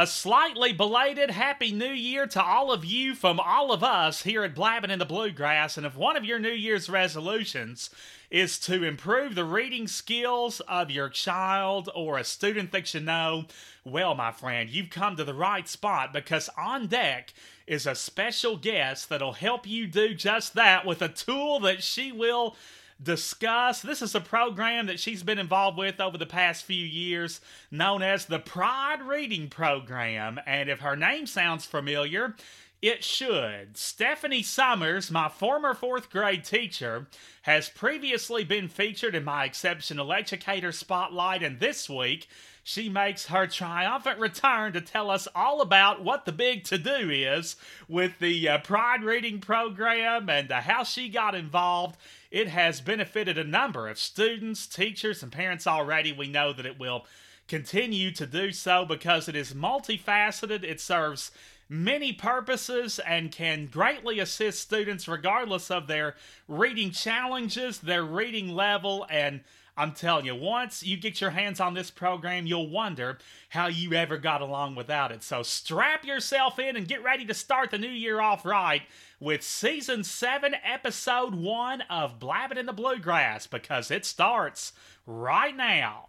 A slightly belated Happy New Year to all of you from all of us here at Blabbing in the Bluegrass. And if one of your New Year's resolutions is to improve the reading skills of your child or a student that you know, well, my friend, you've come to the right spot because on deck is a special guest that'll help you do just that with a tool that she will discuss. This is a program that she's been involved with over the past few years, known as the Pride Reading Program. And if her name sounds familiar, it should. Stephanie Summers, my former fourth grade teacher, has previously been featured in my Exceptional Educator Spotlight, and this week she makes her triumphant return to tell us all about what the big to do is with the uh, Pride Reading Program and uh, how she got involved. It has benefited a number of students, teachers, and parents already. We know that it will continue to do so because it is multifaceted. It serves many purposes and can greatly assist students regardless of their reading challenges, their reading level, and I'm telling you, once you get your hands on this program, you'll wonder how you ever got along without it. So strap yourself in and get ready to start the new year off right with season 7, episode 1 of Blabbing in the Bluegrass because it starts right now.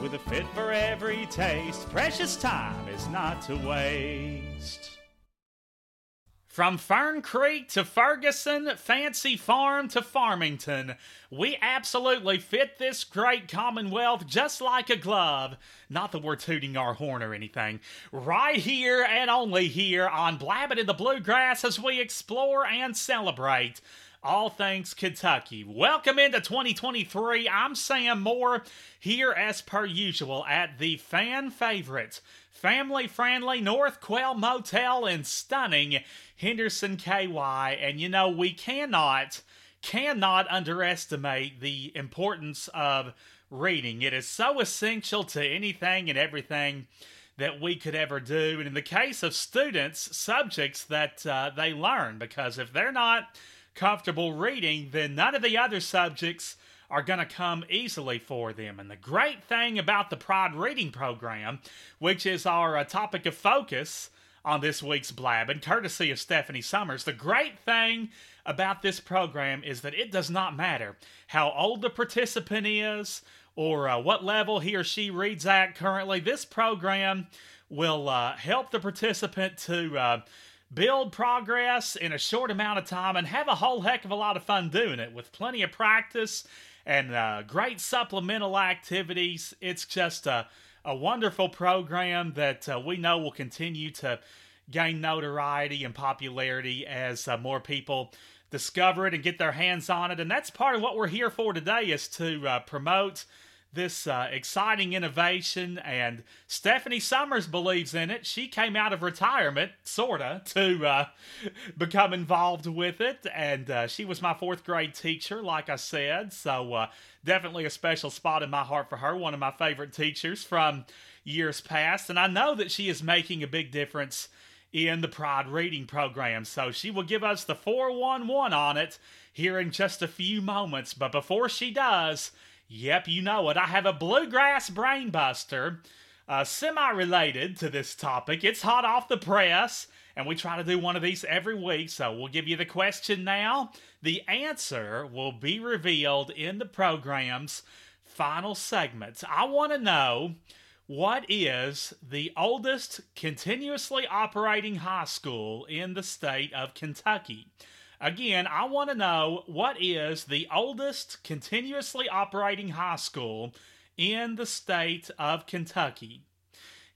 With a fit for every taste, precious time is not to waste. From Fern Creek to Ferguson, Fancy Farm to Farmington, we absolutely fit this great commonwealth just like a glove. Not that we're tooting our horn or anything. Right here and only here on Blabbing in the Bluegrass as we explore and celebrate all things Kentucky. Welcome into 2023. I'm Sam Moore here as per usual at the fan favorite, family friendly North Quail Motel in stunning Henderson KY. And you know, we cannot, cannot underestimate the importance of reading. It is so essential to anything and everything that we could ever do. And in the case of students, subjects that uh, they learn, because if they're not comfortable reading, then none of the other subjects are going to come easily for them. And the great thing about the Pride Reading Program, which is our uh, topic of focus on this week's Blab, and courtesy of Stephanie Summers, the great thing about this program is that it does not matter how old the participant is or uh, what level he or she reads at currently. This program will uh, help the participant to uh, build progress in a short amount of time and have a whole heck of a lot of fun doing it with plenty of practice and uh, great supplemental activities. It's just a, a wonderful program that uh, we know will continue to gain notoriety and popularity as uh, more people discover it and get their hands on it. And that's part of what we're here for today is to uh, promote this uh, exciting innovation, and Stephanie Summers believes in it. She came out of retirement, sorta, to uh, become involved with it, and uh, she was my fourth grade teacher, like I said. So uh, definitely a special spot in my heart for her. One of my favorite teachers from years past, and I know that she is making a big difference in the Pride Reading Program. So she will give us the 411 on it here in just a few moments. But before she does, Yep, you know it. I have a bluegrass brainbuster, uh, semi related to this topic. It's hot off the press, and we try to do one of these every week. So we'll give you the question now. The answer will be revealed in the program's final segments. I want to know what is the oldest continuously operating high school in the state of Kentucky? Again, I want to know what is the oldest continuously operating high school in the state of Kentucky.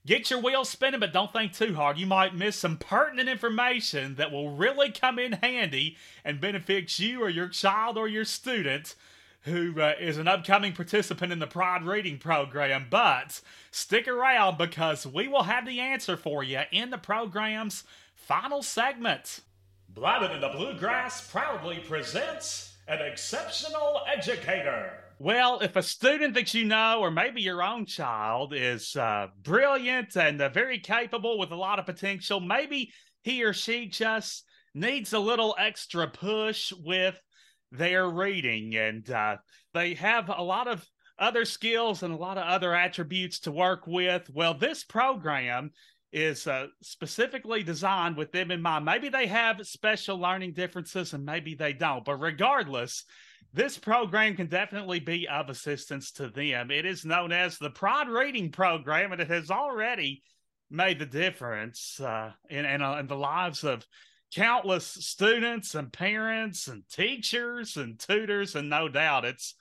Get your wheels spinning, but don't think too hard. You might miss some pertinent information that will really come in handy and benefit you or your child or your student who uh, is an upcoming participant in the Pride Reading Program. But stick around because we will have the answer for you in the program's final segment. Blabbing in the Bluegrass proudly presents an exceptional educator. Well, if a student that you know, or maybe your own child, is uh, brilliant and uh, very capable with a lot of potential, maybe he or she just needs a little extra push with their reading. And uh, they have a lot of other skills and a lot of other attributes to work with. Well, this program is uh, specifically designed with them in mind. Maybe they have special learning differences and maybe they don't, but regardless, this program can definitely be of assistance to them. It is known as the Pride Reading Program, and it has already made the difference uh, in, in, uh, in the lives of countless students and parents and teachers and tutors, and no doubt it's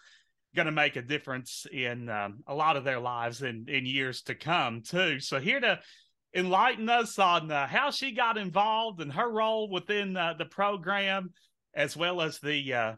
going to make a difference in um, a lot of their lives in, in years to come, too. So, here to enlighten us on uh, how she got involved and her role within uh, the program, as well as the uh,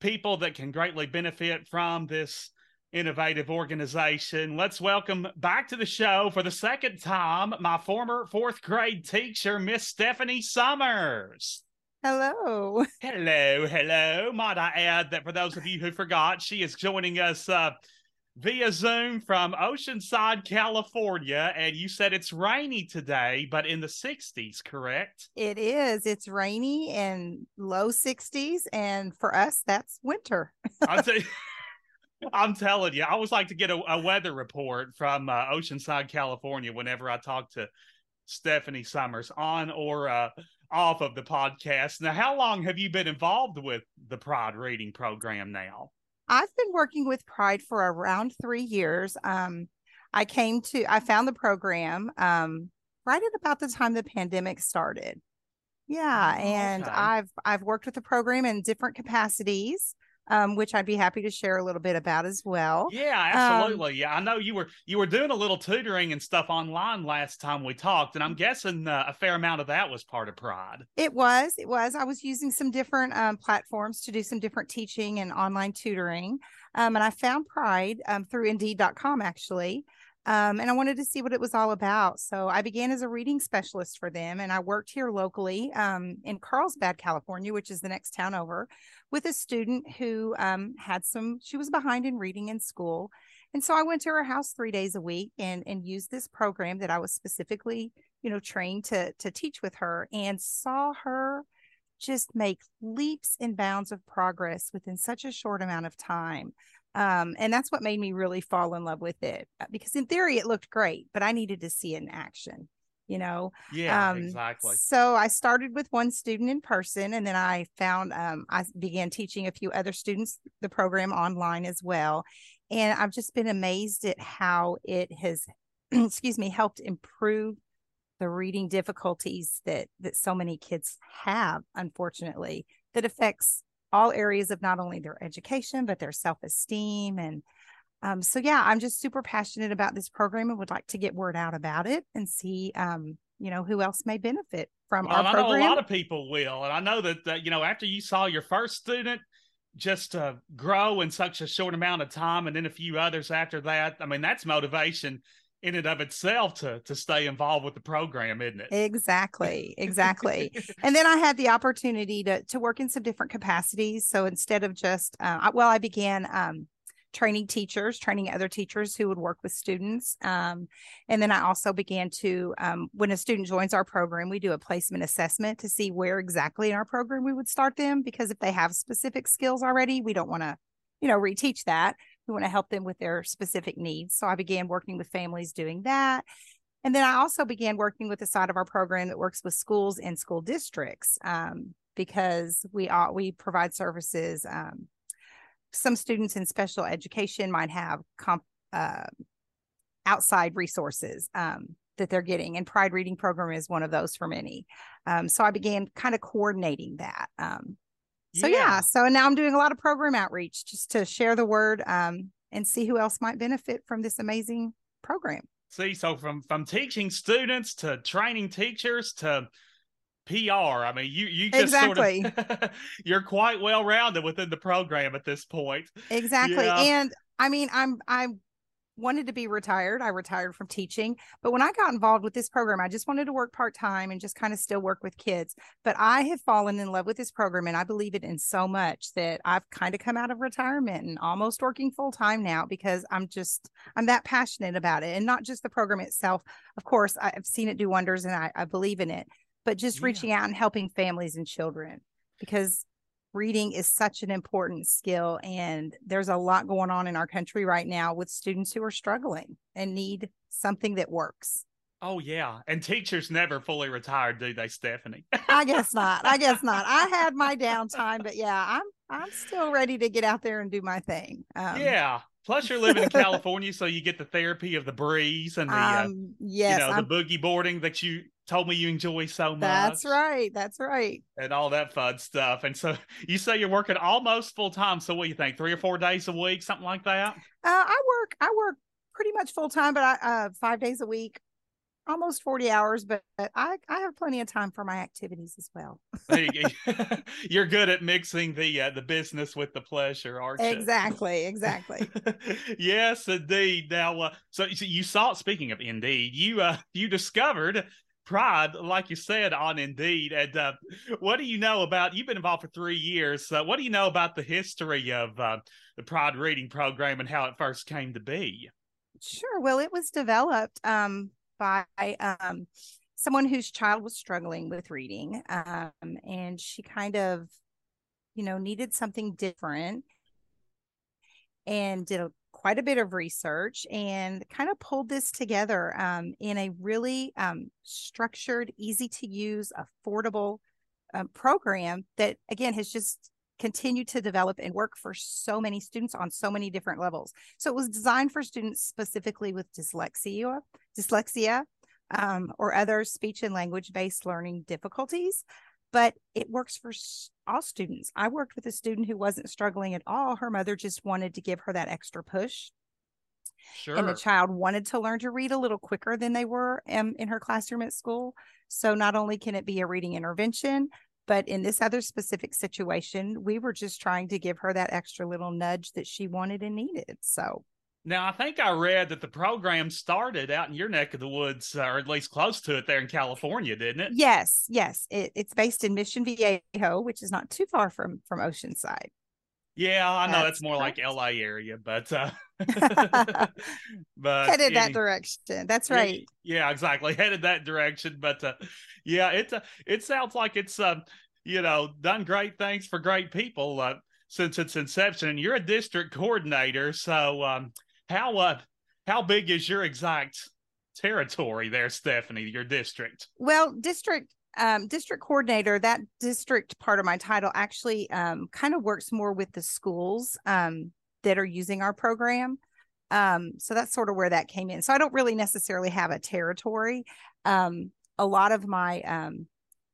people that can greatly benefit from this innovative organization. Let's welcome back to the show for the second time my former fourth grade teacher, Miss Stephanie Summers. Hello. Hello, hello. Might I add that for those of you who forgot, she is joining us uh, via Zoom from Oceanside, California. And you said it's rainy today, but in the 60s, correct? It is. It's rainy and low 60s. And for us, that's winter. I'm, t- I'm telling you, I always like to get a, a weather report from uh, Oceanside, California, whenever I talk to Stephanie Summers on or uh, off of the podcast. Now, how long have you been involved with the Pride Reading Program now? I've been working with Pride for around three years. Um, I came to, I found the program um, right at about the time the pandemic started. Yeah, oh, and okay. I've I've worked with the program in different capacities um, which I'd be happy to share a little bit about as well. Yeah, absolutely. Um, yeah, I know you were you were doing a little tutoring and stuff online last time we talked, and I'm guessing uh, a fair amount of that was part of Pride. It was. It was. I was using some different um, platforms to do some different teaching and online tutoring, um, and I found Pride um, through Indeed.com actually. Um, and I wanted to see what it was all about. So I began as a reading specialist for them, and I worked here locally um, in Carlsbad, California, which is the next town over, with a student who um, had some. She was behind in reading in school, and so I went to her house three days a week and and used this program that I was specifically, you know, trained to to teach with her, and saw her just make leaps and bounds of progress within such a short amount of time. Um, and that's what made me really fall in love with it uh, because in theory it looked great, but I needed to see it in action, you know? Yeah, um, exactly. So I started with one student in person and then I found, um, I began teaching a few other students the program online as well. And I've just been amazed at how it has, excuse me, helped improve the reading difficulties that that so many kids have unfortunately that affects all areas of not only their education but their self-esteem and um, so yeah i'm just super passionate about this program and would like to get word out about it and see um, you know who else may benefit from well, our I program. know a lot of people will, and I know that uh, you know after you saw your first student just uh, grow in such a short amount of time, and then a few others after that. I mean, that's motivation in and of itself to to stay involved with the program, isn't it? Exactly, exactly. and then I had the opportunity to to work in some different capacities. So instead of just uh, well, I began um, training teachers, training other teachers who would work with students, um, and then I also began to um, when a student joins our program, we do a placement assessment to see where exactly in our program we would start them because if they have specific skills already, we don't want to you know reteach that we want to help them with their specific needs. So I began working with families doing that. And then I also began working with the side of our program that works with schools and school districts um, because we we provide services. Um, some students in special education might have comp, uh, outside resources um, that they're getting, and Pride Reading Program is one of those for many. Um, so I began kind of coordinating that. So yeah. yeah. so now i'm doing a lot of program outreach just to share the word um, and see who else might benefit from this amazing program. See, so from from teaching students to training teachers to PR. I mean, you you just exactly. sort of you're quite well rounded within the program at this point. Exactly. Yeah. And I mean, I'm I'm wanted to be retired. I retired from teaching, but when I got involved with this program, I just wanted to work part time and just kind of still work with kids. But I have fallen in love with this program and I believe it in so much that I've kind of come out of retirement and almost working full time now because I'm just, I'm that passionate about it and not just the program itself. Of course, I've seen it do wonders and I, I believe in it, but just yeah. reaching out and helping families and children because reading is such an important skill and there's a lot going on in our country right now with students who are struggling and need something that works. Oh yeah and teachers never fully retired do they stephanie? I guess not i guess not. I had my downtime but yeah i'm i'm still ready to get out there and do my thing um, yeah Plus, you're living in California, so you get the therapy of the breeze and the um, uh, you know I'm, the boogie boarding that you told me you enjoy so much. That's right. That's right. And all that fun stuff. And so you say you're working almost full time. So what do you think? Three or four days a week, something like that? Uh, I work. I work pretty much full time, but I uh, five days a week almost 40 hours, but I, I have plenty of time for my activities as well. you, are good at mixing the uh, the business with the pleasure, aren't you? Exactly, exactly. yes, indeed. Now, uh, so, so you saw. Speaking of Indeed, you uh, you discovered Pride, like you said on Indeed. And uh, what do you know about? You've been involved for three years. Uh, what do you know about the history of uh, the Pride Reading Program and how it first came to be? Sure. Well, it was developed um, by um, someone whose child was struggling with reading. Um, and she kind of, you know, needed something different and did a, quite a bit of research and kind of pulled this together um, in a really um, structured, easy to use, affordable um, program that, again, has just continued to develop and work for so many students on so many different levels. So it was designed for students specifically with dyslexia, dyslexia, um, or other speech and language based learning difficulties. But it works for all students. I worked with a student who wasn't struggling at all. Her mother just wanted to give her that extra push. Sure. And the child wanted to learn to read a little quicker than they were um, in her classroom at school. So not only can it be a reading intervention, but in this other specific situation, we were just trying to give her that extra little nudge that she wanted and needed. So now, I think I read that the program started out in your neck of the woods, or at least close to it there in California, didn't it? Yes, yes. It, it's based in Mission Viejo, which is not too far from from Oceanside. Yeah, I know that's, that's more correct. like LA area, but uh but headed that direction. That's right. Yeah, yeah, exactly. Headed that direction. But uh yeah, it's uh, it sounds like it's um, you know, done great things for great people uh since its inception. And you're a district coordinator, so um how uh how big is your exact territory there, Stephanie, your district? Well, district um, district coordinator, that district part of my title actually um, kind of works more with the schools um, that are using our program. Um, so that's sort of where that came in. So I don't really necessarily have a territory. Um, a lot of my um,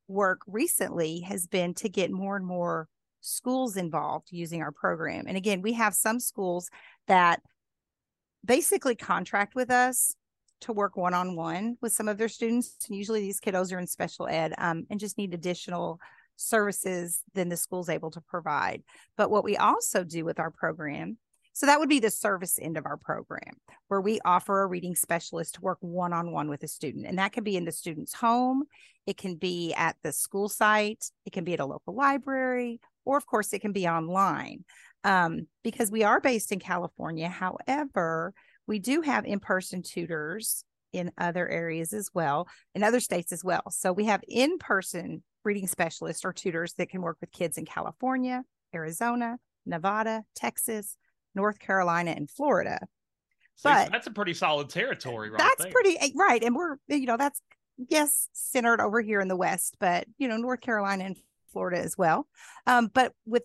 work recently has been to get more and more schools involved using our program. And again, we have some schools that basically contract with us to work one on one with some of their students. And usually these kiddos are in special ed um, and just need additional services than the school's able to provide. But what we also do with our program, so that would be the service end of our program, where we offer a reading specialist to work one on one with a student. And that can be in the student's home, it can be at the school site, it can be at a local library, or of course, it can be online. Um, because we are based in California. However, we do have in person tutors in other areas as well, in other states as well. So we have in person reading specialists or tutors that can work with kids in California, Arizona, Nevada, Texas, North Carolina, and Florida. but that's a pretty solid territory, right? That's there. pretty eh, right. And we're, you know, that's yes, centered over here in the West, but you know, North Carolina and Florida as well. Um, but with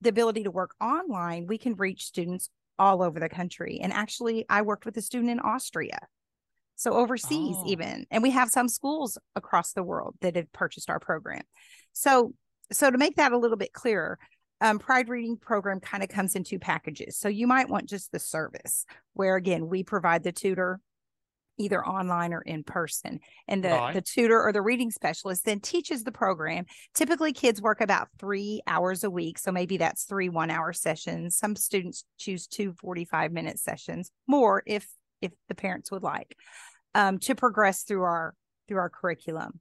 the ability to work online, we can reach students all over the country. And actually, I worked with a student in Austria. So overseas, oh. even. And we have some schools across the world that have purchased our program. So, so to make that a little bit clearer, um, Pride Reading Program kind of comes in two packages. So you might want just the service, where again, we provide the tutor either online or in person. And the, right. the tutor or the reading specialist then teaches the program. Typically, kids work about three hours a week. So maybe that's three one hour sessions. Some students choose two 45 minute sessions, more if if the parents would like, um, to progress through our through our curriculum.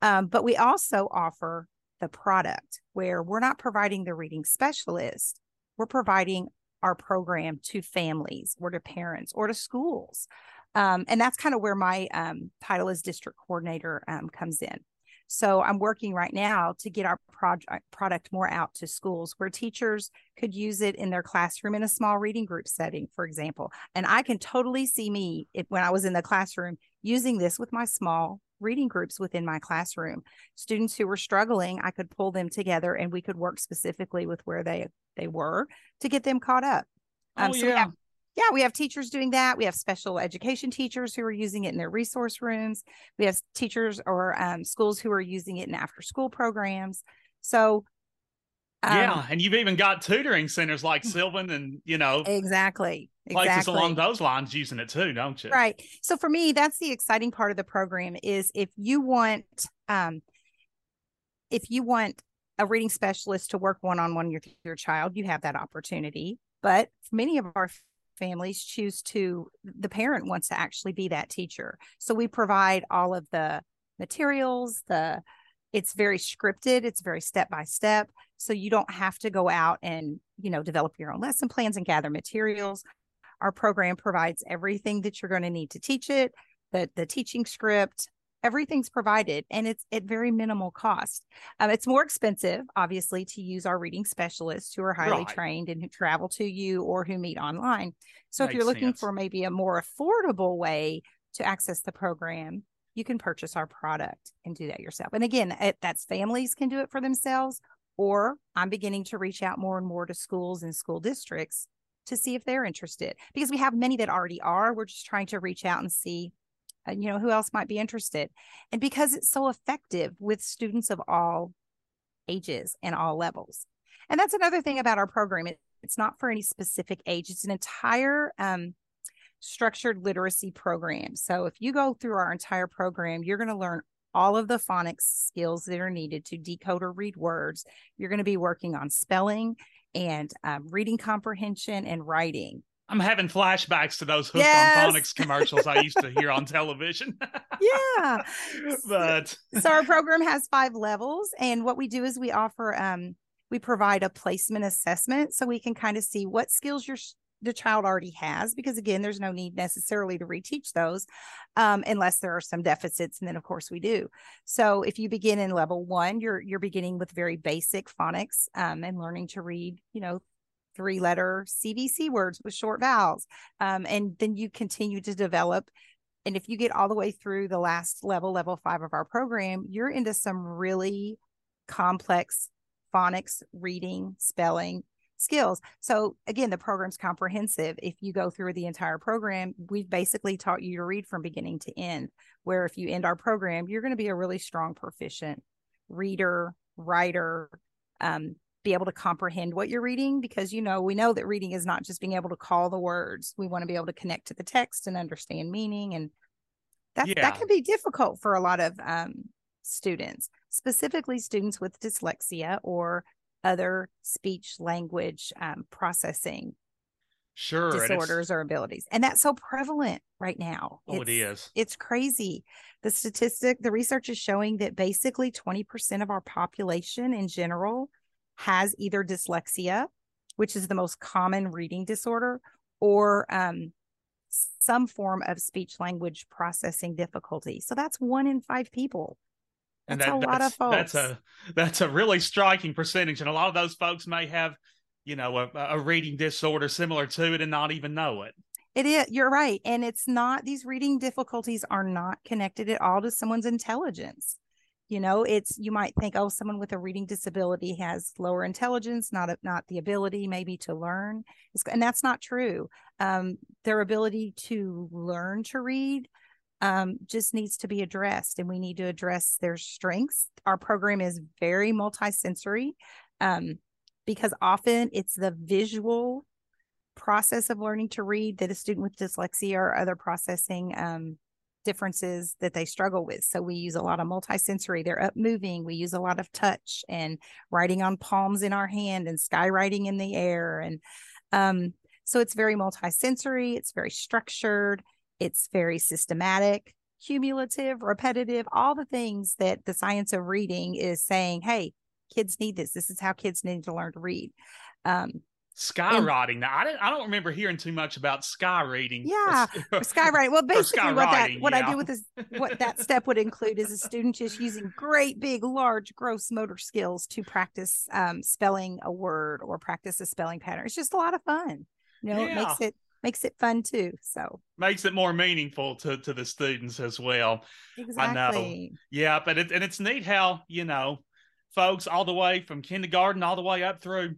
Um, but we also offer the product where we're not providing the reading specialist, we're providing our program to families or to parents or to schools. Um, and that's kind of where my um, title as district coordinator um, comes in. So I'm working right now to get our project product more out to schools where teachers could use it in their classroom in a small reading group setting, for example. And I can totally see me if, when I was in the classroom using this with my small reading groups within my classroom. Students who were struggling, I could pull them together and we could work specifically with where they they were to get them caught up. Um, oh, so yeah. we have yeah, we have teachers doing that. We have special education teachers who are using it in their resource rooms. We have teachers or um, schools who are using it in after school programs. So, um, yeah, and you've even got tutoring centers like Sylvan and you know exactly places exactly. along those lines using it too, don't you? Right. So for me, that's the exciting part of the program is if you want, um, if you want a reading specialist to work one on one with your child, you have that opportunity. But many of our families choose to the parent wants to actually be that teacher. So we provide all of the materials the it's very scripted it's very step by step. So you don't have to go out and you know develop your own lesson plans and gather materials. Our program provides everything that you're going to need to teach it the the teaching script everything's provided and it's at very minimal cost. Um, it's more expensive, obviously, to use our reading specialists who are highly right. trained and who travel to you or who meet online. So Makes if you're looking sense. for maybe a more affordable way to access the program, you can purchase our product and do that yourself. And again, it, that's families can do it for themselves, or I'm beginning to reach out more and more to schools and school districts to see if they're interested because we have many that already are. We're just trying to reach out and see you know who else might be interested? And because it's so effective with students of all ages and all levels. And that's another thing about our program. It, it's not for any specific age. It's an entire um, structured literacy program. So if you go through our entire program you're going to learn all of the phonics skills that are needed to decode or read words. You're going to be working on spelling and um, reading comprehension and writing I'm having flashbacks to those hooked yes. on phonics commercials I used to hear on television. yeah. But so our program has five levels and what we do is we offer um we provide a placement assessment so we can kind of see what skills your the child already has because again there's no need necessarily to reteach those um, unless there are some deficits and then of course we do so if you begin in level one you're you're beginning with very basic phonics um, and learning to read you know three letter CVC words with short vowels. Um, and then you continue to develop. And if you get all the way through the last level, level five of our program, you're into some really complex phonics, reading, spelling skills. So again, the program's comprehensive. If you go through the entire program, we've basically taught you to read from beginning to end. Where if you end our program, you're going to be a really strong, proficient reader, writer, um, be able to comprehend what you're reading because you know we know that reading is not just being able to call the words. We want to be able to connect to the text and understand meaning and that yeah. that can be difficult for a lot of um, students specifically students with dyslexia or other speech language um, processing sure disorders or abilities and that's so prevalent right now. Oh it's, it is. it's crazy. The statistic the research is showing that basically 20% of our population in general has either dyslexia, which is the most common reading disorder, or um, some form of speech language processing difficulty. So that's one in five people. That's and that, a lot of folks. That's a that's a really striking percentage, and a lot of those folks may have, you know, a, a reading disorder similar to it and not even know it. It is. You're right, and it's not. These reading difficulties are not connected at all to someone's intelligence you know it's you might think oh someone with a reading disability has lower intelligence not not the ability maybe to learn. And that's not true. Um, their ability to learn to read um, just needs to be addressed and we need to address their strengths. Our program is very multisensory um, because often it's the visual process of learning to read that a student with dyslexia or other processing um, differences that they struggle with. So we use a lot of multisensory. They're up moving. We use a lot of touch and writing on palms in our hand and skywriting in the air. And um, so it's very multisensory. It's very structured. It's very systematic, cumulative, repetitive, all the things that the science of reading is saying, hey, kids need this. This is how kids need to learn to read. Um, skywriting. Now, I don't, I don't remember hearing too much about sky reading. Yeah, skywriting. Well, basically, what that what yeah. I do with this, what that step would include is a student just using great, big, large, gross motor skills to practice um, spelling a word or practice a spelling pattern. It's just a lot of fun. You know, yeah. it makes it makes it fun too. So makes it more meaningful to to the students as well. Exactly. I know. Yeah, but it, and it's neat how you know folks all the way from kindergarten all the way up through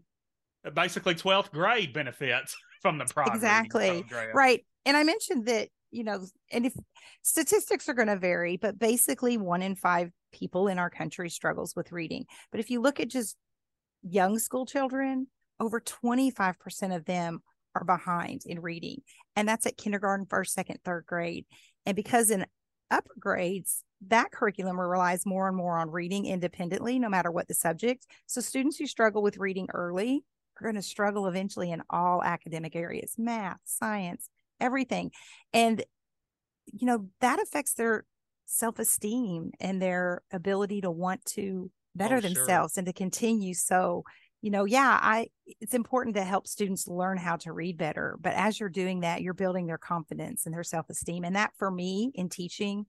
basically 12th grade benefits from the program. Exactly. Right. And I mentioned that, you know, and if statistics are going to vary, but basically one in five people in our country struggles with reading. But if you look at just young school children, over 25% of them are behind in reading. And that's at kindergarten, first, second, third grade. And because in upper grades, that curriculum relies more and more on reading independently, no matter what the subject. So students who struggle with reading early are going to struggle eventually in all academic areas math, science, everything. And, you know, that affects their self esteem and their ability to want to better oh, themselves sure. and to continue. So, you know, yeah, I it's important to help students learn how to read better. But as you're doing that, you're building their confidence and their self esteem. And that for me in teaching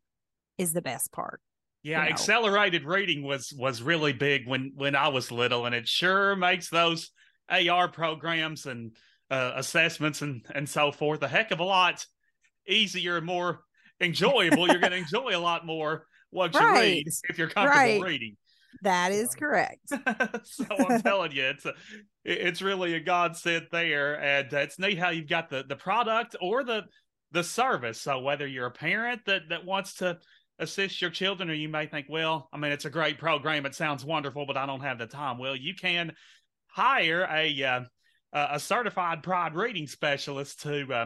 is the best part. Yeah, you know? accelerated reading was was really big when when I was little, and it sure makes those AR programs and uh, assessments and and so forth a heck of a lot easier and more enjoyable. You're going to enjoy a lot more what you right. read if you're comfortable right. reading. That is correct. so I'm telling you, it's a, it's really a godsend there, and it's neat how you've got the the product or the the service. So whether you're a parent that that wants to assist your children, or you may think, well, I mean, it's a great program, it sounds wonderful, but I don't have the time. Well, you can hire a uh, a certified pride reading specialist to uh,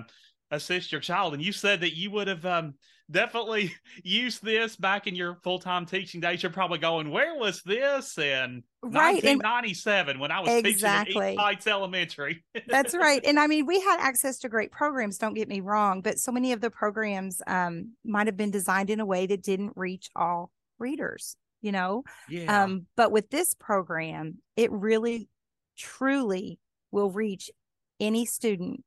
assist your child. And you said that you would have um, definitely used this back in your full time teaching days. You're probably going, where was this in right. 1997 and when I was exactly. teaching at East Heights Elementary? That's right. And I mean, we had access to great programs, don't get me wrong, but so many of the programs um, might have been designed in a way that didn't reach all readers you know yeah. um but with this program it really truly will reach any student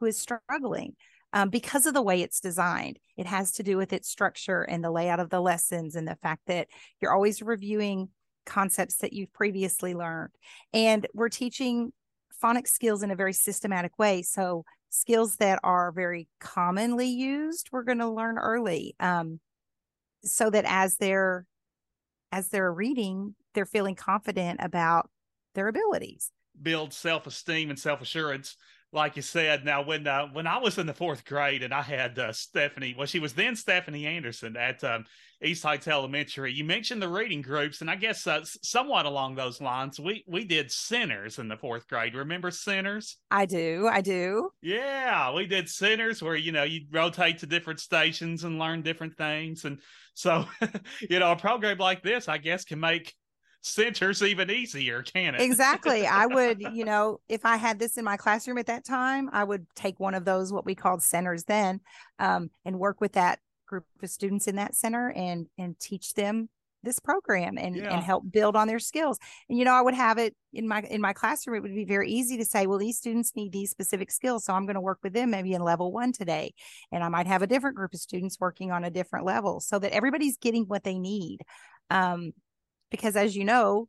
who is struggling um, because of the way it's designed. It has to do with its structure and the layout of the lessons and the fact that you're always reviewing concepts that you've previously learned. And we're teaching phonics skills in a very systematic way. So, skills that are very commonly used, we're going to learn early. Um, so that as they're as they're reading, they're feeling confident about their abilities. Build self esteem and self assurance. Like you said, now when uh, when I was in the fourth grade and I had uh, Stephanie, well, she was then Stephanie Anderson at um, East Heights Elementary. You mentioned the reading groups, and I guess uh, somewhat along those lines, we we did centers in the fourth grade. Remember centers? I do, I do. Yeah, we did centers where you know you rotate to different stations and learn different things, and so you know a program like this, I guess, can make centers even easier, can it? Exactly. I would, you know, if I had this in my classroom at that time, I would take one of those what we called centers then, um, and work with that group of students in that center and and teach them this program and yeah. and help build on their skills. And you know, I would have it in my in my classroom. It would be very easy to say, well, these students need these specific skills, so I'm going to work with them maybe in level one today, and I might have a different group of students working on a different level, so that everybody's getting what they need. Um, because as you know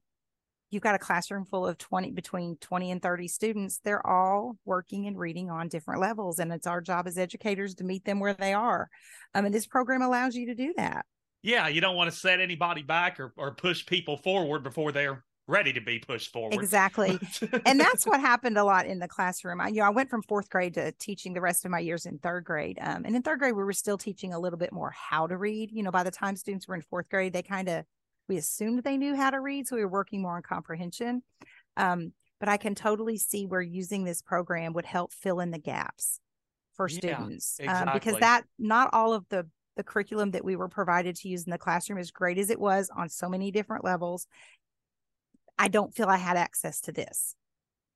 you've got a classroom full of 20 between 20 and 30 students. They're all working and reading on different levels and it's our job as educators to meet them where they are. Um, and this program allows you to do that. Yeah you don't want to set anybody back or, or push people forward before they're ready to be pushed forward. Exactly. And that's what happened a lot in the classroom. I, you know i went from fourth grade to teaching the rest of my years in third grade um, and in third grade we were still teaching a little bit more how to read. You know by the time students were in fourth grade they kind of we assumed they knew how to read, so we were working more on comprehension. Um, but I can totally see where using this program would help fill in the gaps for Yeah, students exactly. um, because that not all of the the curriculum that we were provided to use in the classroom as great as it was on so many different levels i don't feel i had access to this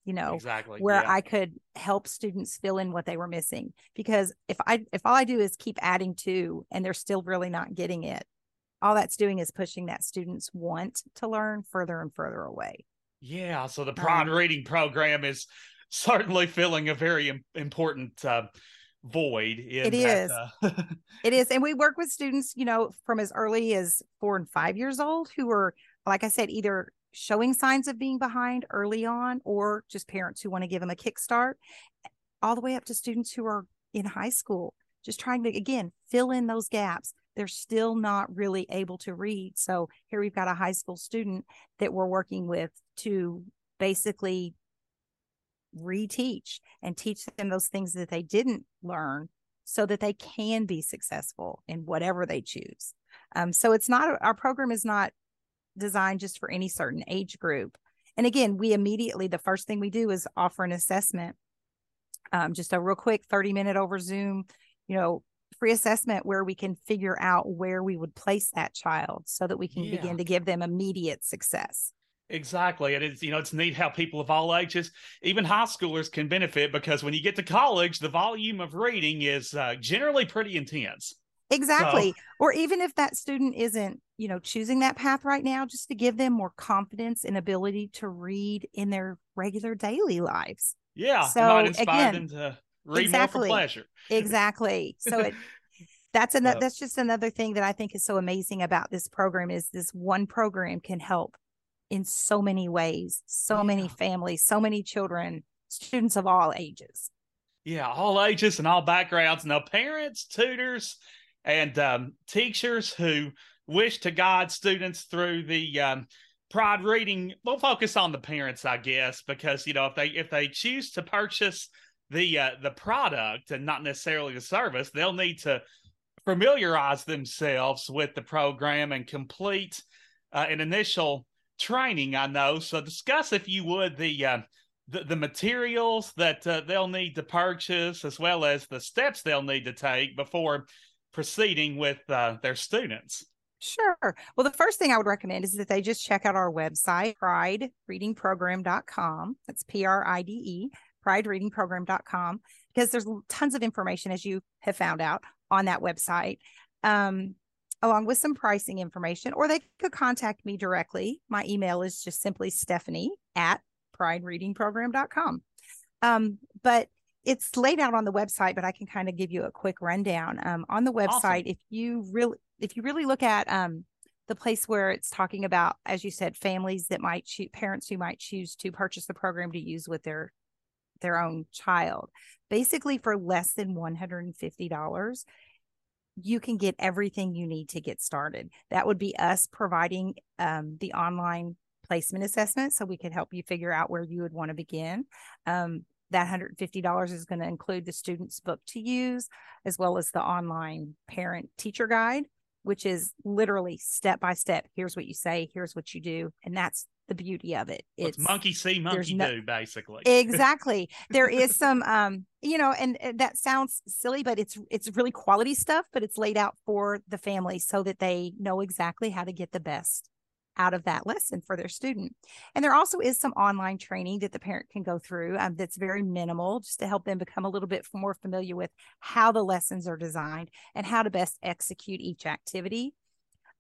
you know exactly. where yeah. i could help students fill in what they were missing because if i if all i do is keep adding to and they're still really not getting it all that's doing is pushing that student's want to learn further and further away Yeah, so the Pride Um, Reading Program is certainly filling a very important uh, void. In It that, is. uh, It is. And we work with students, you know, from as early as four and five years old who are, like I said, either showing signs of being behind early on or just parents who want to give them a kickstart, all the way up to students who are in high school, just trying to, again, fill in those gaps. They're still not really able to read. So here we've got a high school student that we're working with to basically reteach and teach them those things that they didn't learn so that they can be successful in whatever they choose. Um, so it's not our program is not designed just for any certain age group. And again, we immediately the first thing we do is offer an assessment, um, just a real quick thirty minute over Zoom, you know, free assessment where we can figure out where we would place that child so that we can Yeah. begin to give them immediate success. exactly. And it's, you know, it's neat how people of all ages, even high schoolers, can benefit because when you get to college, the volume of reading is uh, generally pretty intense. Exactly. Or even if that student isn't, you know, choosing that path right now, just to give them more confidence and ability to read in their regular daily lives. Yeah, So, again, them to read exactly. more for pleasure. Exactly. So it that's another that's just another thing that I think is so amazing about this program is this one program can help in so many ways, so many families, so many children, students of all ages. Yeah, all ages and all backgrounds. Now, parents, tutors, and um, teachers who wish to guide students through the um, Pride Reading. We'll focus on the parents, I guess, because you know if they if they choose to purchase the uh, the product and not necessarily the service, they'll need to familiarize themselves with the program and complete uh, an initial training. I know. So discuss if you would the uh, the, the materials that uh, they'll need to purchase as well as the steps they'll need to take before proceeding with uh, their students. Sure. Well, the first thing I would recommend is that they just check out our website, pridereadingprogram.com. That's P R I D E, pridereadingprogram.com, because there's tons of information, as you have found out, on that website, um, along with some pricing information, or they could contact me directly. My email is just simply Stephanie at pridereadingprogram.com. Um, but it's laid out on the website, but I can kind of give you a quick rundown. Um, on the website, Awesome. if you really if you really look at um the place where it's talking about, as you said, families that might choose parents who might choose to purchase the program to use with their their own child, basically for less than one hundred and fifty dollars, you can get everything you need to get started. That would be us providing um, the online placement assessment, so we could help you figure out where you would want to begin. Um, that $150 is going to include the student's book to use, as well as the online parent teacher guide, which is literally step by step. Here's what you say, here's what you do. And that's the beauty of it. It's, monkey see, monkey no- do, basically. exactly there is some um you know and, and that sounds silly but it's it's really quality stuff but it's laid out for the family so that they know exactly how to get the best out of that lesson for their student and there also is some online training that the parent can go through um, that's very minimal just to help them become a little bit more familiar with how the lessons are designed and how to best execute each activity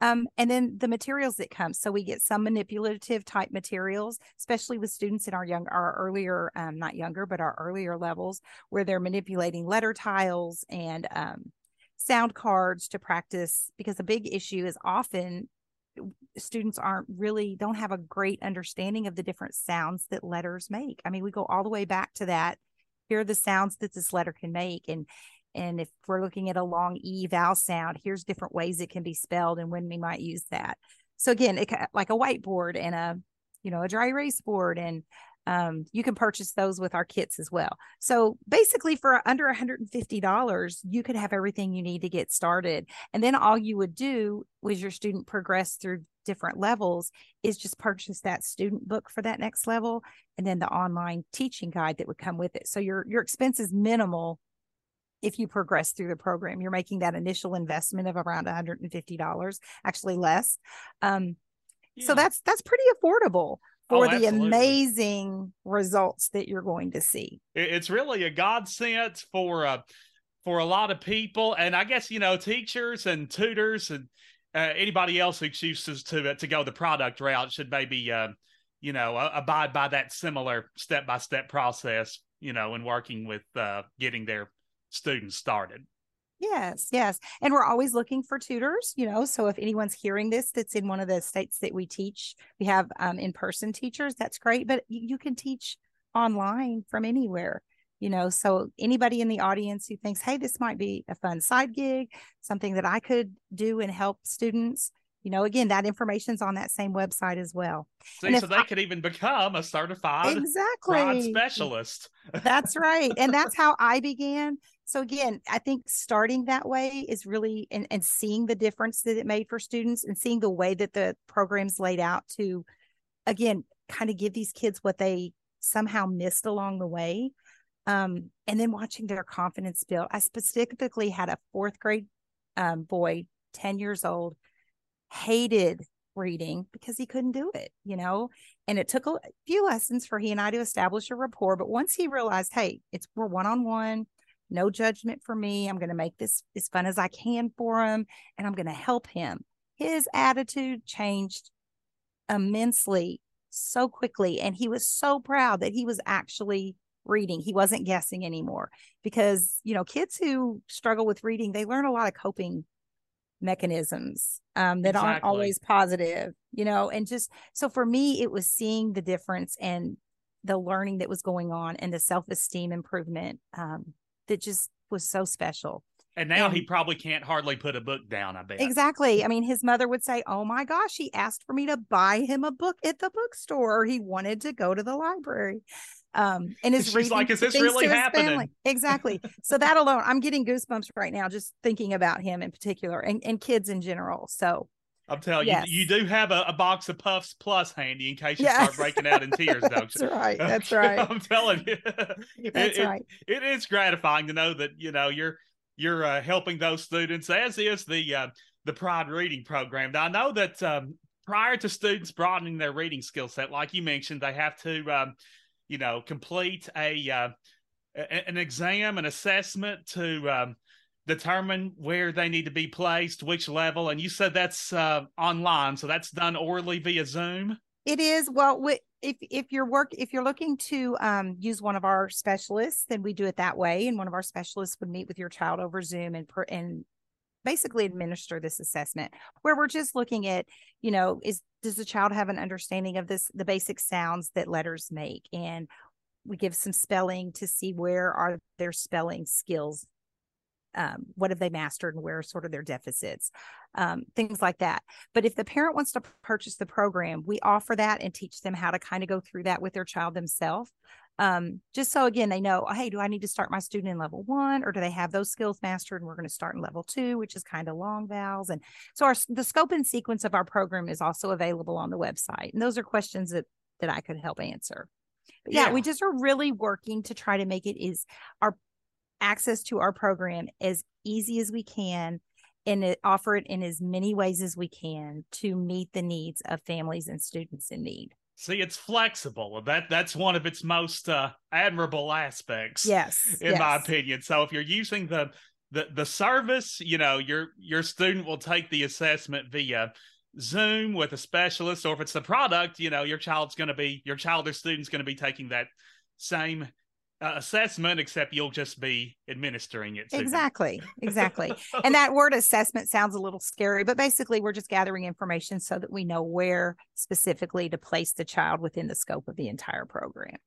um, and then the materials that come. So we get some manipulative type materials, especially with students in our young, our earlier, um, not younger, but our earlier levels, where they're manipulating letter tiles and um, sound cards to practice. Because a big issue is often students aren't really don't have a great understanding of the different sounds that letters make. I mean, we go all the way back to that. Here are the sounds that this letter can make, and and if we're looking at a long E vowel sound, here's different ways it can be spelled and when we might use that. So again, it, like a whiteboard and a, you know, a dry erase board and um, you can purchase those with our kits as well. So basically, for under $150, you could have everything you need to get started. And then all you would do was your student progress through different levels is just purchase that student book for that next level and then the online teaching guide that would come with it. So your your expense is minimal if you progress through the program. You're making that initial investment of around $150, actually less. Um, yeah. So that's that's pretty affordable for oh, the amazing results that you're going to see. It's really a godsend for uh, for a lot of people, and I guess you know teachers and tutors and uh, anybody else who chooses to uh, to go the product route should maybe uh, you know abide by that similar step by step process. You know, in working with uh, getting their students started. Yes, yes. And we're always looking for tutors, you know. So if anyone's hearing this that's in one of the states that we teach, we have um, in person teachers, that's great. But you, you can teach online from anywhere, you know. So anybody in the audience who thinks, hey, this might be a fun side gig, something that I could do and help students, you know, again, that information's on that same website as well. See, so they I, could even become a certified exactly specialist. that's right. And that's how I began. So again, I think starting that way is really and, and seeing the difference that it made for students and seeing the way that the program's laid out to again kind of give these kids what they somehow missed along the way. Um, and then watching their confidence build. I specifically had a fourth grade um, boy, 10 years old, hated reading because he couldn't do it, you know. And it took a few lessons for he and I to establish a rapport. But once he realized, hey, it's we're one on one, no judgment for me. I'm going to make this as fun as I can for him and I'm going to help him. His attitude changed immensely so quickly. And he was so proud that he was actually reading. He wasn't guessing anymore because, you know, kids who struggle with reading, they learn a lot of coping mechanisms um, that exactly. aren't always positive, you know, and just so for me, it was seeing the difference and the learning that was going on and the self esteem improvement um, that just was so special. And now and, he probably can't hardly put a book down, I bet. Exactly. I mean, his mother would say, Oh my gosh, he asked for me to buy him a book at the bookstore. He wanted to go to the library. Um, and his She's like, Is this really happening? Exactly. so that alone, I'm getting goosebumps right now just thinking about him in particular and, and kids in general. So I'm telling yes. you, you do have a, a, box of Puffs Plus handy in case you yeah. start breaking out in tears, don't That's you? right. That's right. I'm telling you, That's it, right. It, it is gratifying to know that you know you're you're uh, helping those students, as is the uh, the Pride Reading Program. Now I know that um, prior to students broadening their reading skill set, like you mentioned, they have to um, you know complete a, uh, an exam, an assessment to um, determine where they need to be placed, which level. And you said that's uh, online, so that's done orally via Zoom. It is well. If if you're work if you're looking to um, use one of our specialists, then we do it that way. And one of our specialists would meet with your child over Zoom and per, and basically administer this assessment, where we're just looking at, you know, is does the child have an understanding of this the basic sounds that letters make and we give some spelling to see where are their spelling skills um, what have they mastered and where are sort of their deficits um, things like that. But if the parent wants to purchase the program we offer that and teach them how to kind of go through that with their child themselves um, just so again they know hey do i need to start my student in level one or do they have those skills mastered and we're going to start in level two which is kind of long vowels and so our the scope and sequence of our program is also available on the website and those are questions that that i could help answer. Yeah, yeah, we just are really working to try to make it is our access to our program as easy as we can and offer it in as many ways as we can to meet the needs of families and students in need. See, it's flexible. That that's one of its most uh, admirable aspects. Yes, in yes. my opinion. So if you're using the the the service, you know, your your student will take the assessment via Zoom with a specialist, or if it's the product, you know, your child's going to be your child or student's going to be taking that same uh, assessment, except you'll just be administering it. exactly, exactly. and that word assessment sounds a little scary, but basically, we're just gathering information so that we know where specifically to place the child within the scope of the entire program.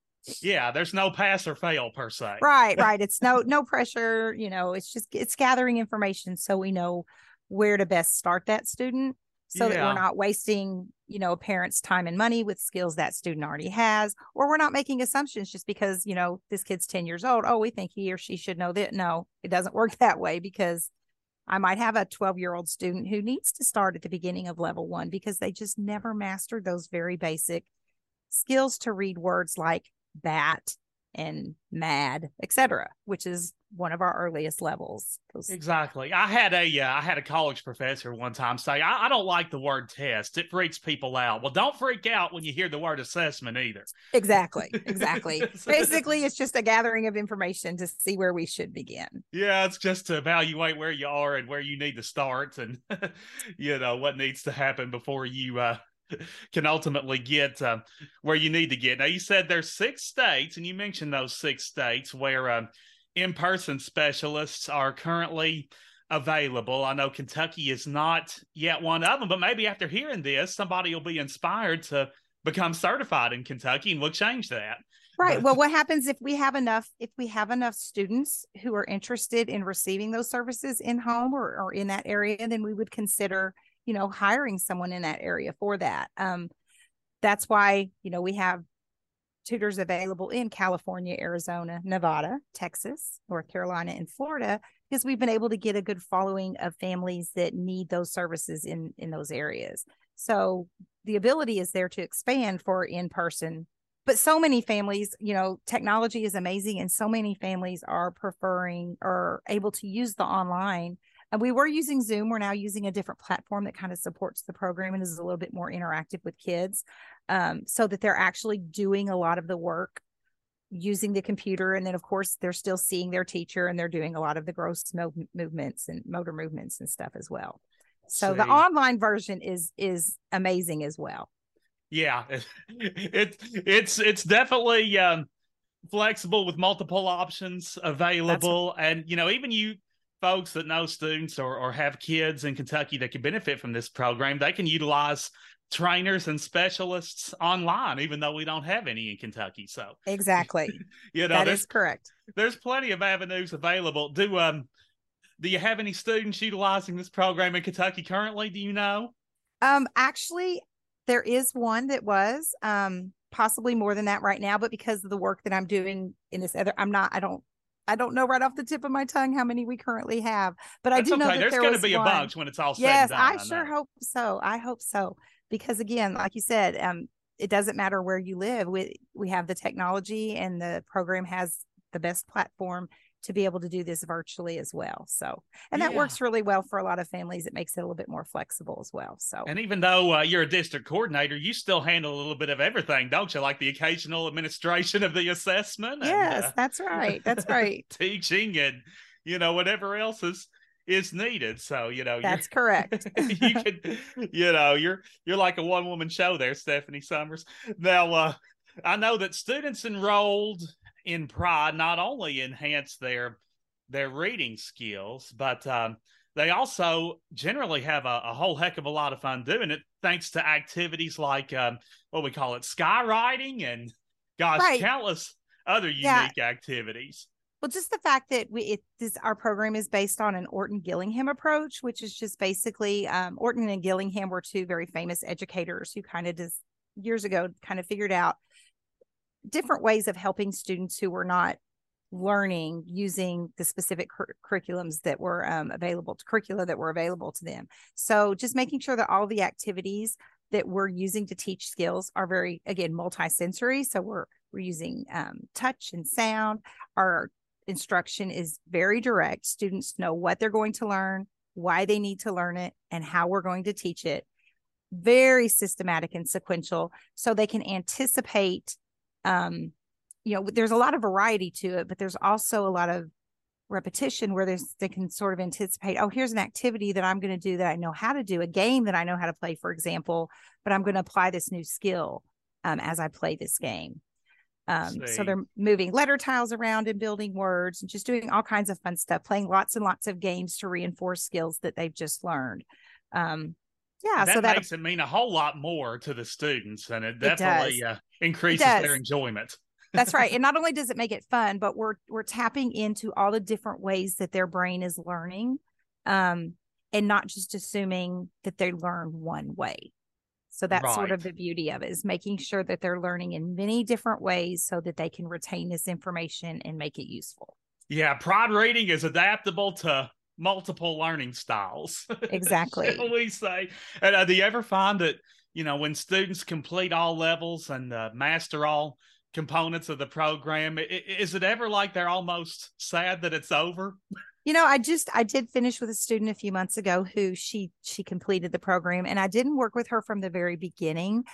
Yeah, there's no pass or fail per se. Right, right. It's no no pressure. You know, it's just it's gathering information so we know where to best start that student so that we're not wasting you know a parent's time and money with skills that student already has or we're not making assumptions just because you know this kid's 10 years old oh we think he or she should know that no it doesn't work that way because i might have a 12 year old student who needs to start at the beginning of level one because they just never mastered those very basic skills to read words like bat and mad etc which is one of our earliest levels Exactly. I had a uh, I had a college professor one time say, I, I don't like the word test. It freaks people out. Well, don't freak out when you hear the word assessment either. Exactly. Exactly. Basically, it's just a gathering of information to see where we should begin. Yeah, it's just to evaluate where you are and where you need to start and you know what needs to happen before you uh can ultimately get uh, where you need to get. Now you said there's six states and you mentioned those six states where um in-person specialists are currently available. I know Kentucky is not yet one of them, but maybe after hearing this, somebody will be inspired to become certified in Kentucky and we'll change that. Right. But- Well, what happens if we have enough if we have enough students who are interested in receiving those services in home or, or in that area, then we would consider, you know, hiring someone in that area for that. Um, that's why, you know, we have tutors available in California, Arizona, Nevada, Texas, North Carolina, and Florida, because we've been able to get a good following of families that need those services in in those areas. So the ability is there to expand for in person but so many families you know technology is amazing and so many families are preferring or able to use the online and we were using zoom we're now using a different platform that kind of supports the program and is a little bit more interactive with kids um, so that they're actually doing a lot of the work using the computer and then of course they're still seeing their teacher and they're doing a lot of the gross mo- movements and motor movements and stuff as well. So the online version is is amazing as well. Yeah, it, it's it's definitely um, flexible with multiple options available, and you know even you folks that know students or or have kids in Kentucky that can benefit from this program, they can utilize trainers and specialists online, even though we don't have any in Kentucky. So exactly you know that is correct there's plenty of avenues available. Do um do you have any students utilizing this program in Kentucky currently? Do you know? Um, actually, there is one that was um possibly more than that right now, but because of the work that I'm doing in this other, I'm not. I don't. I don't know right off the tip of my tongue how many we currently have, but I That's do know okay. that There's there going to be a bunch when it's all said Yes, and done. I know. sure hope so. I hope so because again, like you said, um, it doesn't matter where you live. We we have the technology, and the program has the best platform to be able to do this virtually as well. So, and that Yeah. works really well for a lot of families. It makes it a little bit more flexible as well. So, And even though uh, you're a district coordinator, you still handle a little bit of everything, don't you? Like the occasional administration of the assessment. and, yes, uh, that's right. That's right. teaching and you know whatever else is is needed. So you know That's correct. you're, could you know you're you're like a one woman show there, Stephanie Summers. Now uh, I know that students enrolled in Pride not only enhance their their reading skills, but um, they also generally have a, a whole heck of a lot of fun doing it, thanks to activities like um, what we call it, skywriting, and gosh, Right. countless other unique Yeah. activities. Well, just the fact that we it, this our program is based on an Orton Gillingham approach, which is just basically um, Orton and Gillingham were two very famous educators who kind of just years ago kind of figured out different ways of helping students who were not learning using the specific cur- curriculums that were um, available to curricula that were available to them. So just making sure that all the activities that we're using to teach skills are very again multisensory. So we're we're using um, touch and sound. Our instruction is very direct. Students know what they're going to learn, why they need to learn it, and how we're going to teach it. Very systematic and sequential, so they can anticipate. Um, you know, there's a lot of variety to it, but there's also a lot of repetition where there's they can sort of anticipate. Oh, here's an activity that I'm going to do that I know how to do, a game that I know how to play, for example, but I'm going to apply this new skill um, as I play this game. Um, See. so they're moving letter tiles around and building words and just doing all kinds of fun stuff, playing lots and lots of games to reinforce skills that they've just learned. Um, yeah, that so that makes it mean a whole lot more to the students, and it definitely uh, increases does. their enjoyment. that's right. And not only does it make it fun, but we're we're tapping into all the different ways that their brain is learning. Um, and not just assuming that they learn one way. So that's right. sort of the beauty of it is making sure that they're learning in many different ways so that they can retain this information and make it useful. Yeah, Pride reading is adaptable to multiple learning styles. Exactly. we say? And uh, do you ever find that, you know, when students complete all levels and uh, master all components of the program, is it ever like they're almost sad that it's over? You know, I just I did finish with a student a few months ago who she she completed the program and I didn't work with her from the very beginning,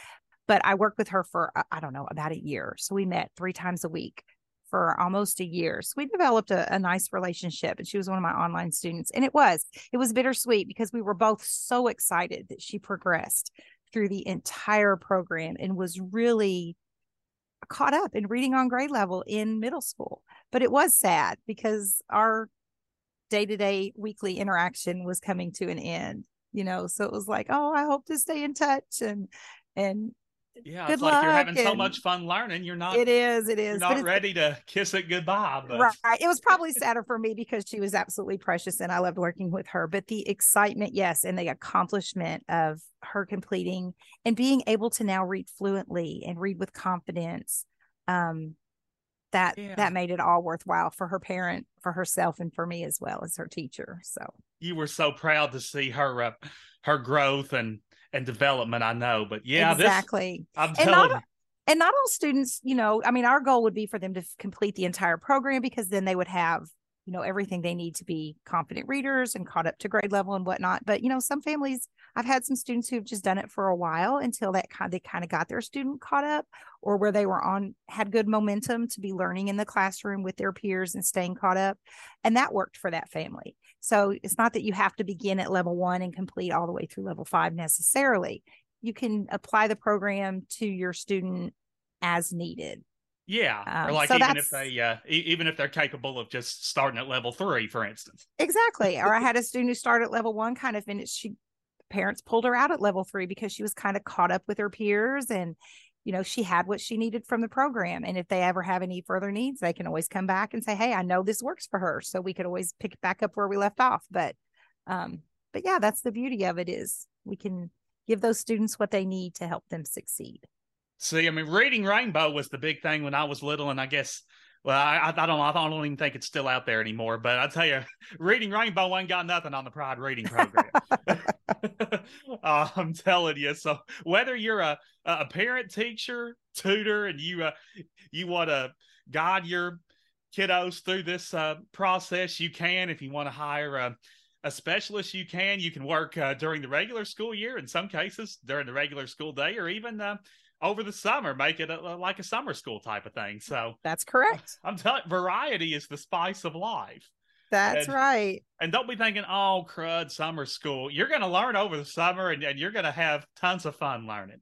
but I worked with her for I don't know, about a year. So we met 3 times a week for almost a year. So we developed a, a, nice relationship and she was one of my online students. And it was, it was bittersweet because we were both so excited that she progressed through the entire program and was really caught up in reading on grade level in middle school. But it was sad because our day to day weekly interaction was coming to an end, you know. So it was like, oh, I hope to stay in touch and and yeah, Good it's like you're having so much fun learning. You're not. It is. It is. Not ready to kiss it goodbye. But. Right. It was probably sadder for me because she was absolutely precious and I loved working with her. But the excitement, yes, and the accomplishment of her completing and being able to now read fluently and read with confidence. Um, that yeah. that made it all worthwhile for her parent, for herself, and for me as well as her teacher. So you were so proud to see her uh, her growth and and development. I know, but yeah, exactly. This, I'm and telling. Not, and not all students, you know, I mean, our goal would be for them to complete the entire program because then they would have you know everything they need to be confident readers and caught up to grade level and whatnot but you know some families i've had some students who've just done it for a while until that kind they kind of got their student caught up or where they were on had good momentum to be learning in the classroom with their peers and staying caught up and that worked for that family so it's not that you have to begin at level one and complete all the way through level five necessarily you can apply the program to your student as needed yeah, um, or like so even if they, uh, even if they're capable of just starting at level three, for instance. Exactly. or I had a student who started at level one, kind of finished. She parents pulled her out at level three because she was kind of caught up with her peers, and you know she had what she needed from the program. And if they ever have any further needs, they can always come back and say, "Hey, I know this works for her," so we could always pick it back up where we left off. But, um, but yeah, that's the beauty of it is we can give those students what they need to help them succeed. See, I mean, reading Rainbow was the big thing when I was little, and I guess, well, I, I don't I don't even think it's still out there anymore. But I tell you, reading Rainbow ain't got nothing on the Pride Reading program. uh, I'm telling you. So whether you're a a parent, teacher, tutor, and you uh, you want to guide your kiddos through this uh, process, you can. If you want to hire a a specialist you can you can work uh, during the regular school year in some cases during the regular school day or even uh, over the summer, make it a, like a summer school type of thing. So that's correct. I'm telling variety is the spice of life. That's and, right. And don't be thinking, oh, crud, summer school. You're going to learn over the summer and, and you're going to have tons of fun learning.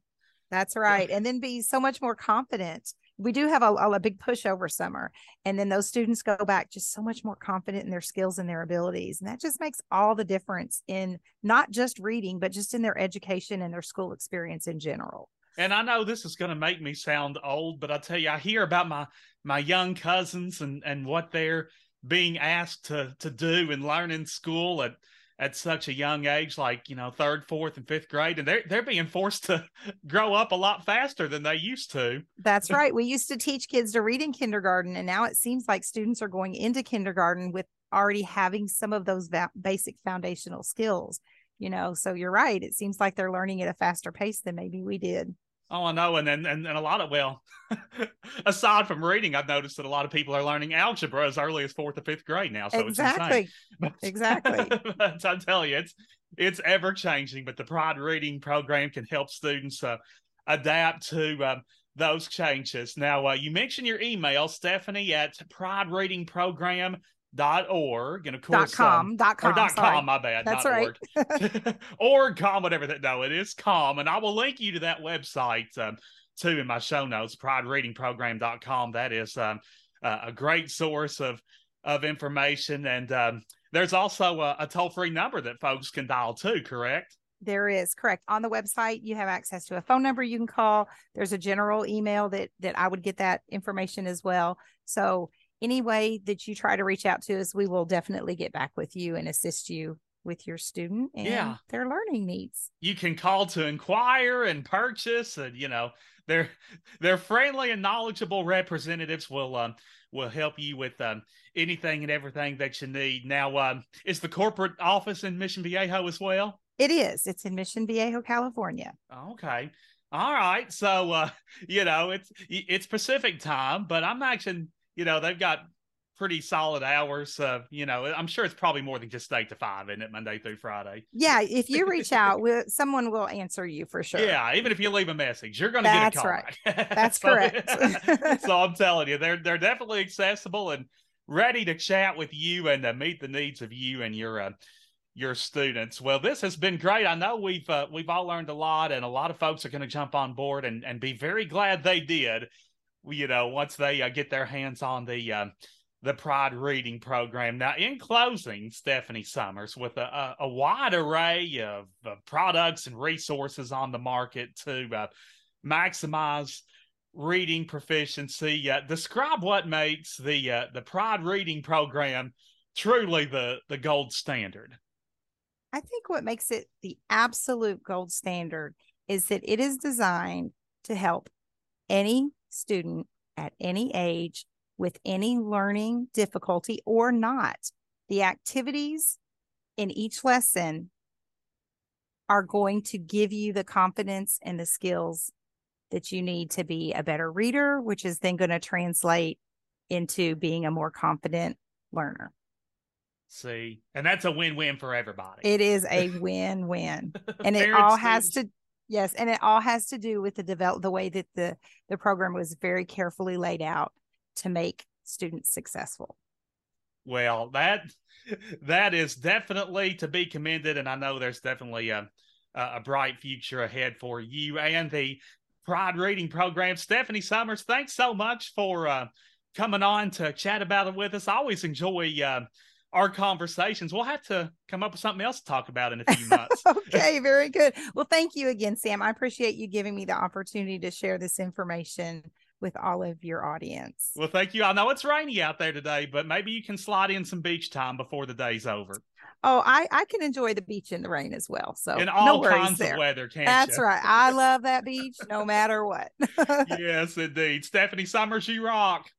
That's right. and then be so much more confident. We do have a, a big push over summer. And then those students go back just so much more confident in their skills and their abilities. And that just makes all the difference in not just reading, but just in their education and their school experience in general. And I know this is going to make me sound old, but I tell you, I hear about my my young cousins and and what they're being asked to to do and learn in school at at such a young age, like you know, third, fourth, and fifth grade, and they're they're being forced to grow up a lot faster than they used to. That's right. We used to teach kids to read in kindergarten, and now it seems like students are going into kindergarten with already having some of those va- basic foundational skills. You know, so you're right. It seems like they're learning at a faster pace than maybe we did. Oh, I know, and then, and and a lot of well, aside from reading, I've noticed that a lot of people are learning algebra as early as fourth or fifth grade now. So it's exactly, but, exactly. but I tell you, it's it's ever changing. But the Pride Reading program can help students uh, adapt to um, those changes. Now, uh, you mentioned your email, Stephanie at Pride Reading Program dot org and of course dot com um, dot com, dot com my bad that's right org. org com whatever that no it is com and i will link you to that website um, too in my show notes pridereadingprogram.com that is um, uh, a great source of of information and um, there's also a, a toll-free number that folks can dial too correct? There is correct. On the website you have access to a phone number you can call. There's a general email that that i would get that information as well. So any way that you try to reach out to us, we will definitely get back with you and assist you with your student and Yeah. their learning needs. you can call to inquire and purchase and you know their their friendly and knowledgeable representatives will um will help you with um anything and everything that you need now um is the corporate office in mission viejo as well It is. It's in Mission Viejo, California. okay all right so uh you know it's it's pacific time but i'm actually you know they've got pretty solid hours uh you know i'm sure it's probably more than just eight to five isn't it monday through friday Yeah, if you reach out, we'll, someone will answer you for sure. Yeah, even if you leave a message, you're going to get a That's call. right. That's So- correct. so I'm telling you, they're they're definitely accessible and ready to chat with you and to meet the needs of you and your uh, your students. Well, this has been great. I know we've uh, we've all learned a lot, and a lot of folks are going to jump on board and and be very glad they did. You know, once they uh, get their hands on the. Uh, the Pride Reading Program. Now, in closing, Stephanie Summers, with a, a, a wide array of, of products and resources on the market to uh, maximize reading proficiency, uh, describe what makes the uh, the Pride Reading Program truly the the gold standard. I think what makes it the absolute gold standard is that it is designed to help any student at any age with any learning difficulty or not. The activities in each lesson are going to give you the confidence and the skills that you need to be a better reader, which is then going to translate into being a more confident learner. See, and that's a win win for everybody. It is a win-win. and it all has to yes and it all has to do with the develop the way that the the program was very carefully laid out to make students successful Well, that that is definitely to be commended, and I know there's definitely a a bright future ahead for you and the Pride Reading Program. Stephanie Summers, thanks so much for uh, coming on to chat about it with us. I always enjoy uh, our conversations. We'll have to come up with something else to talk about in a few months. okay very good well thank you again sam i appreciate you giving me the opportunity to share this information with all of your audience well, thank you. I know it's rainy out there today, but maybe you can slide in some beach time before the day's over. oh i i can enjoy the beach in the rain as well so in no all worries kinds there of weather, can't that's you? right i love that beach no matter what yes, indeed. Stephanie Summers, you rock.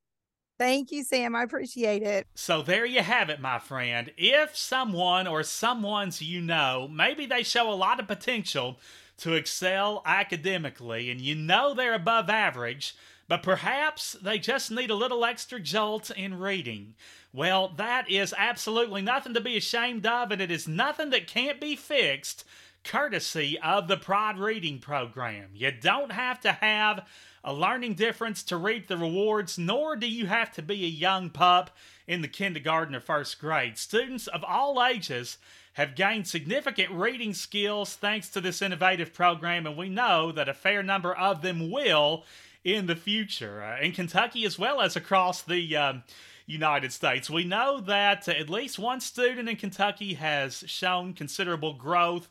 Thank you sam i appreciate it So there you have it, my friend. If someone or someone's you know, maybe they show a lot of potential to excel academically and you know they're above average, but perhaps they just need a little extra jolt in reading. Well, that is absolutely nothing to be ashamed of, and it is nothing that can't be fixed courtesy of the Pride Reading Program. You don't have to have a learning difference to reap the rewards, nor do you have to be a young pup in the kindergarten or first grade. Students of all ages have gained significant reading skills thanks to this innovative program, and we know that a fair number of them will in the future. Uh, in Kentucky, as well as across the um, United States, we know that at least one student in Kentucky has shown considerable growth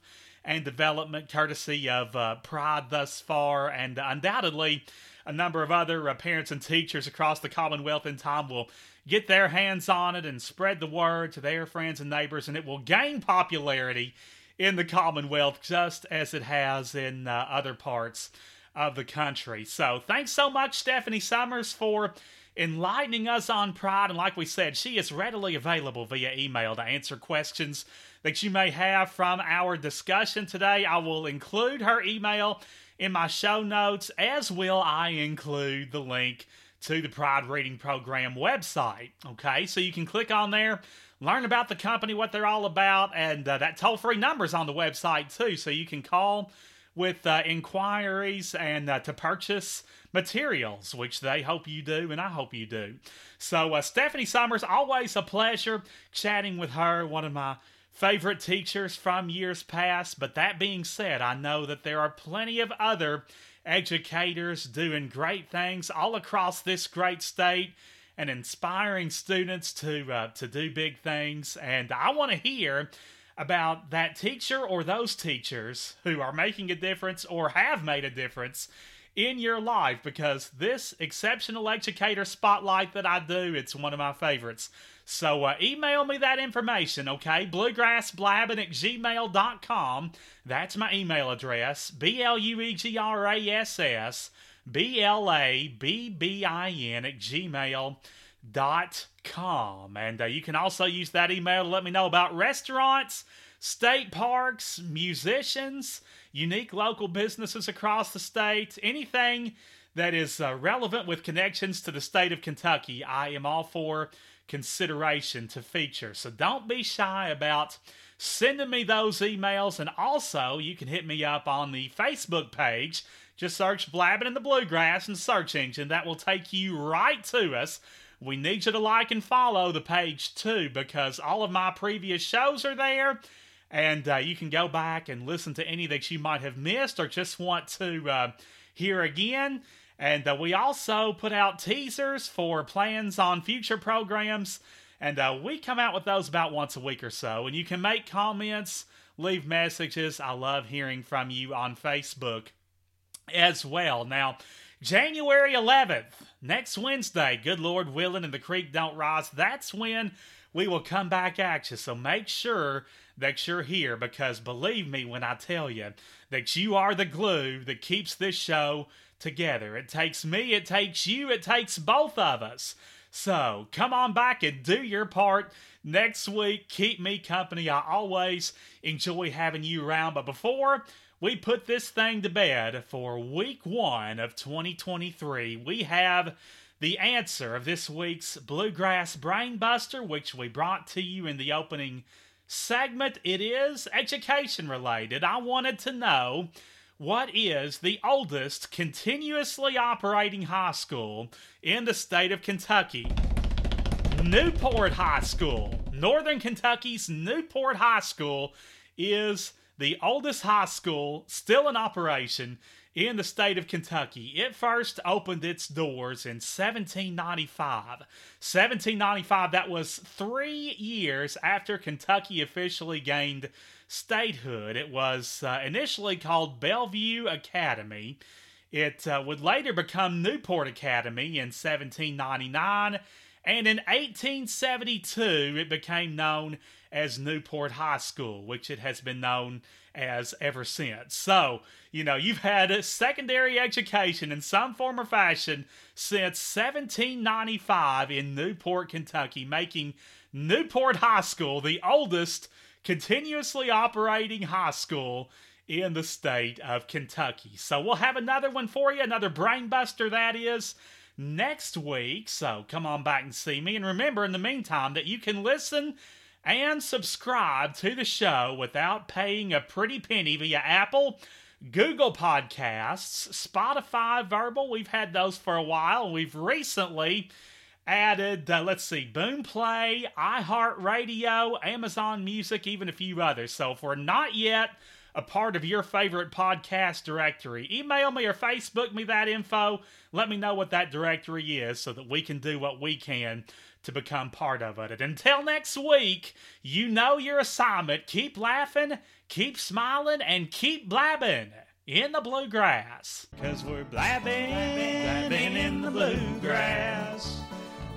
and development courtesy of uh, Pride thus far, and undoubtedly a number of other uh, parents and teachers across the Commonwealth in time will get their hands on it and spread the word to their friends and neighbors, and it will gain popularity in the Commonwealth just as it has in uh, other parts of the country. So, thanks so much, Stephanie Summers, for enlightening us on Pride. And like we said, she is readily available via email to answer questions that you may have from our discussion today. I will include her email in my show notes, as will I include the link to the Pride Reading Program website. Okay, so you can click on there, learn about the company, what they're all about, and uh, that toll free number's on the website too, so you can call with uh, inquiries and uh, to purchase materials, which they hope you do, and I hope you do. So, uh, Stephanie Summers, always a pleasure chatting with her, one of my favorite teachers from years past. But that being said, I know that there are plenty of other educators doing great things all across this great state and inspiring students to uh, to do big things. And I want to hear about that teacher or those teachers who are making a difference or have made a difference in your life because this exceptional educator spotlight that I do, it's one of my favorites. So uh, email me that information, okay? Bluegrassblabbing at gmail.com. That's my email address. B L U E G R A S S B L A B B I N at gmail.com. And uh, you can also use that email to let me know about restaurants, state parks, musicians, unique local businesses across the state, anything that is uh, relevant with connections to the state of Kentucky. I am all for consideration to feature. So don't be shy about sending me those emails. And also, you can hit me up on the Facebook page. Just search Blabbing in the Bluegrass in search engine. That will take you right to us. We need you to like and follow the page too because all of my previous shows are there. And uh, you can go back and listen to any that you might have missed or just want to uh, hear again. And uh, we also put out teasers for plans on future programs. And uh, we come out with those about once a week or so. And you can make comments, leave messages. I love hearing from you on Facebook as well. Now, January 11th, next Wednesday, good Lord willing, and the creek don't rise, that's when we will come back at you. So make sure that you're here because believe me when I tell you that you are the glue that keeps this show together. It takes me, it takes you, it takes both of us. So come on back and do your part next week. Keep me company. I always enjoy having you around. But before we put this thing to bed for week one of 2023, we have the answer of this week's Bluegrass Brainbuster, which we brought to you in the opening segment. It is education related. I wanted to know what is the oldest continuously operating high school in the state of Kentucky? Newport High School. Northern Kentucky's Newport High School is the oldest high school still in operation in the state of Kentucky. It first opened its doors in 1795. 1795, that was three years after Kentucky officially gained statehood. It was uh, initially called Bellevue Academy. It uh, would later become Newport Academy in 1799, and in 1872 it became known as Newport High School, which it has been known as ever since. So, you know, you've had a secondary education in some form or fashion since 1795 in Newport, Kentucky, making Newport High School the oldest continuously operating high school in the state of Kentucky. So we'll have another one for you, another brainbuster that is next week. So come on back and see me. And remember, in the meantime, that you can listen and subscribe to the show without paying a pretty penny via Apple. Google Podcasts, Spotify, Verbal, we've had those for a while. We've recently added, uh, let's see, Boomplay, iHeartRadio, Amazon Music, even a few others. So if we're not yet a part of your favorite podcast directory, email me or Facebook me that info. Let me know what that directory is so that we can do what we can to become part of it. And until next week, you know your assignment. Keep laughing, keep smiling, and keep blabbing in the bluegrass. Cause we're blabbing, blabbing in the bluegrass.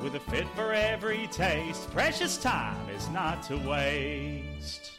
With a fit for every taste, precious time is not to waste.